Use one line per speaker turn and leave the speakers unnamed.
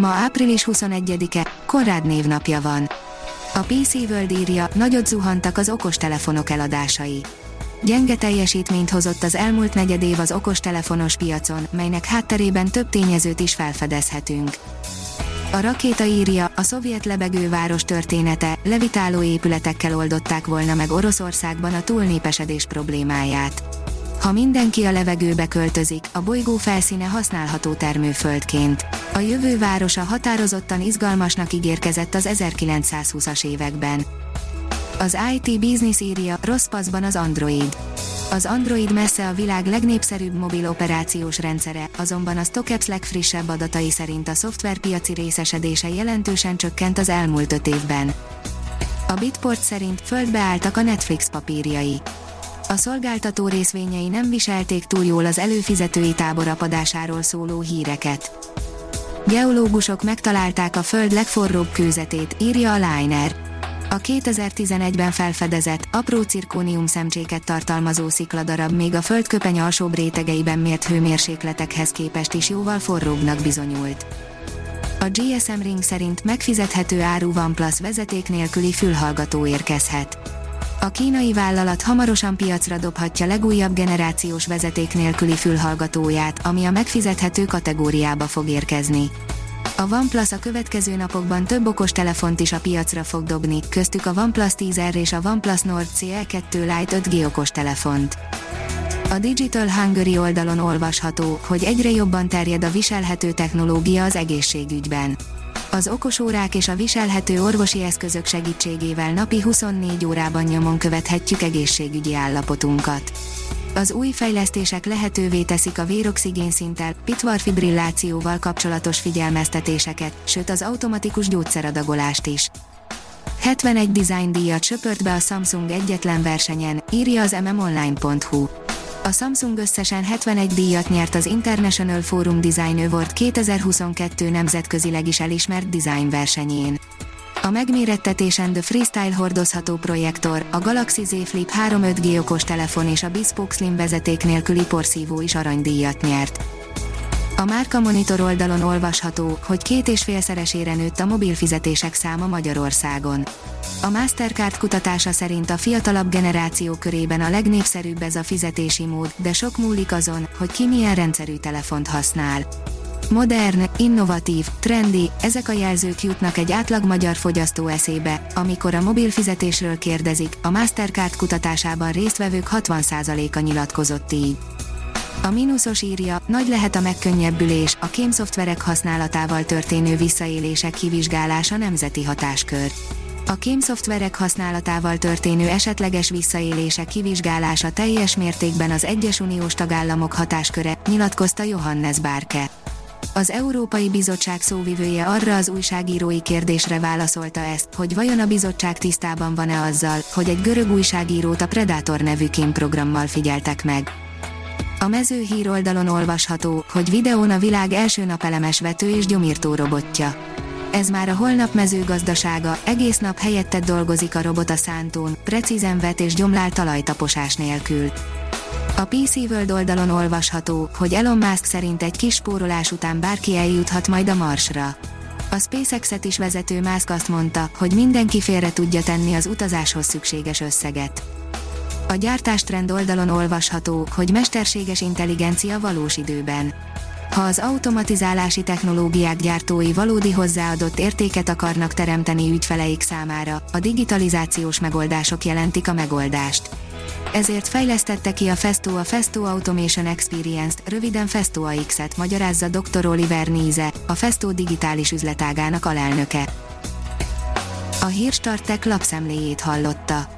Ma április 21-e, Konrád névnapja van. A PC World írja, nagyot zuhantak az okostelefonok eladásai. Gyenge teljesítményt hozott az elmúlt negyed év az okostelefonos piacon, melynek hátterében több tényezőt is felfedezhetünk. A rakéta írja, a szovjet lebegőváros története, levitáló épületekkel oldották volna meg Oroszországban a túlnépesedés problémáját. Ha mindenki a levegőbe költözik, a bolygó felszíne használható termőföldként. A jövő városa határozottan izgalmasnak ígérkezett az 1920-as években. Az IT Business írja, rossz paszban az Android. Az Android messze a világ legnépszerűbb mobil operációs rendszere, azonban a StockX legfrissebb adatai szerint a szoftverpiaci részesedése jelentősen csökkent az elmúlt öt évben. A Bitport szerint földbe álltak a Netflix papírjai a szolgáltató részvényei nem viselték túl jól az előfizetői tábor apadásáról szóló híreket. Geológusok megtalálták a Föld legforróbb kőzetét, írja a Liner. A 2011-ben felfedezett, apró cirkónium szemcséket tartalmazó szikladarab még a földköpeny alsóbb rétegeiben mért hőmérsékletekhez képest is jóval forróbbnak bizonyult. A GSM Ring szerint megfizethető áru OnePlus vezeték nélküli fülhallgató érkezhet. A kínai vállalat hamarosan piacra dobhatja legújabb generációs vezeték nélküli fülhallgatóját, ami a megfizethető kategóriába fog érkezni. A OnePlus a következő napokban több okos telefont is a piacra fog dobni, köztük a OnePlus 10R és a OnePlus Nord CE2 Lite 5G okos telefont. A Digital Hungary oldalon olvasható, hogy egyre jobban terjed a viselhető technológia az egészségügyben az okosórák és a viselhető orvosi eszközök segítségével napi 24 órában nyomon követhetjük egészségügyi állapotunkat. Az új fejlesztések lehetővé teszik a véroxigénszinttel, pitvarfibrillációval kapcsolatos figyelmeztetéseket, sőt az automatikus gyógyszeradagolást is. 71 design díjat söpört be a Samsung egyetlen versenyen, írja az mmonline.hu a Samsung összesen 71 díjat nyert az International Forum Design Award 2022 nemzetközileg is elismert design versenyén. A megmérettetésen The Freestyle hordozható projektor, a Galaxy Z Flip 3 5G okos telefon és a Bespoke Slim vezeték nélküli porszívó is aranydíjat nyert. A Márka Monitor oldalon olvasható, hogy két és félszeresére nőtt a mobil fizetések száma Magyarországon. A Mastercard kutatása szerint a fiatalabb generáció körében a legnépszerűbb ez a fizetési mód, de sok múlik azon, hogy ki milyen rendszerű telefont használ. Modern, innovatív, trendy, ezek a jelzők jutnak egy átlag magyar fogyasztó eszébe, amikor a mobil fizetésről kérdezik, a Mastercard kutatásában résztvevők 60%-a nyilatkozott így. A mínuszos írja, nagy lehet a megkönnyebbülés, a kémszoftverek használatával történő visszaélések kivizsgálása nemzeti hatáskör. A kémszoftverek használatával történő esetleges visszaélések kivizsgálása teljes mértékben az egyes uniós tagállamok hatásköre, nyilatkozta Johannes Bárke. Az Európai Bizottság szóvivője arra az újságírói kérdésre válaszolta ezt, hogy vajon a bizottság tisztában van-e azzal, hogy egy görög újságírót a Predator nevű kémprogrammal figyeltek meg. A mező oldalon olvasható, hogy videón a világ első napelemes vető és gyomírtó robotja. Ez már a holnap mezőgazdasága, egész nap helyettet dolgozik a robot a szántón, precízen vet és gyomlál talajtaposás nélkül. A PC World oldalon olvasható, hogy Elon Musk szerint egy kis spórolás után bárki eljuthat majd a Marsra. A SpaceX-et is vezető Musk azt mondta, hogy mindenki félre tudja tenni az utazáshoz szükséges összeget. A gyártástrend oldalon olvasható, hogy mesterséges intelligencia valós időben. Ha az automatizálási technológiák gyártói valódi hozzáadott értéket akarnak teremteni ügyfeleik számára, a digitalizációs megoldások jelentik a megoldást. Ezért fejlesztette ki a Festo a Festo Automation Experience-t, röviden Festo AX-et, magyarázza dr. Oliver Níze, a Festo digitális üzletágának alelnöke. A Hírstartek lapszemléjét hallotta.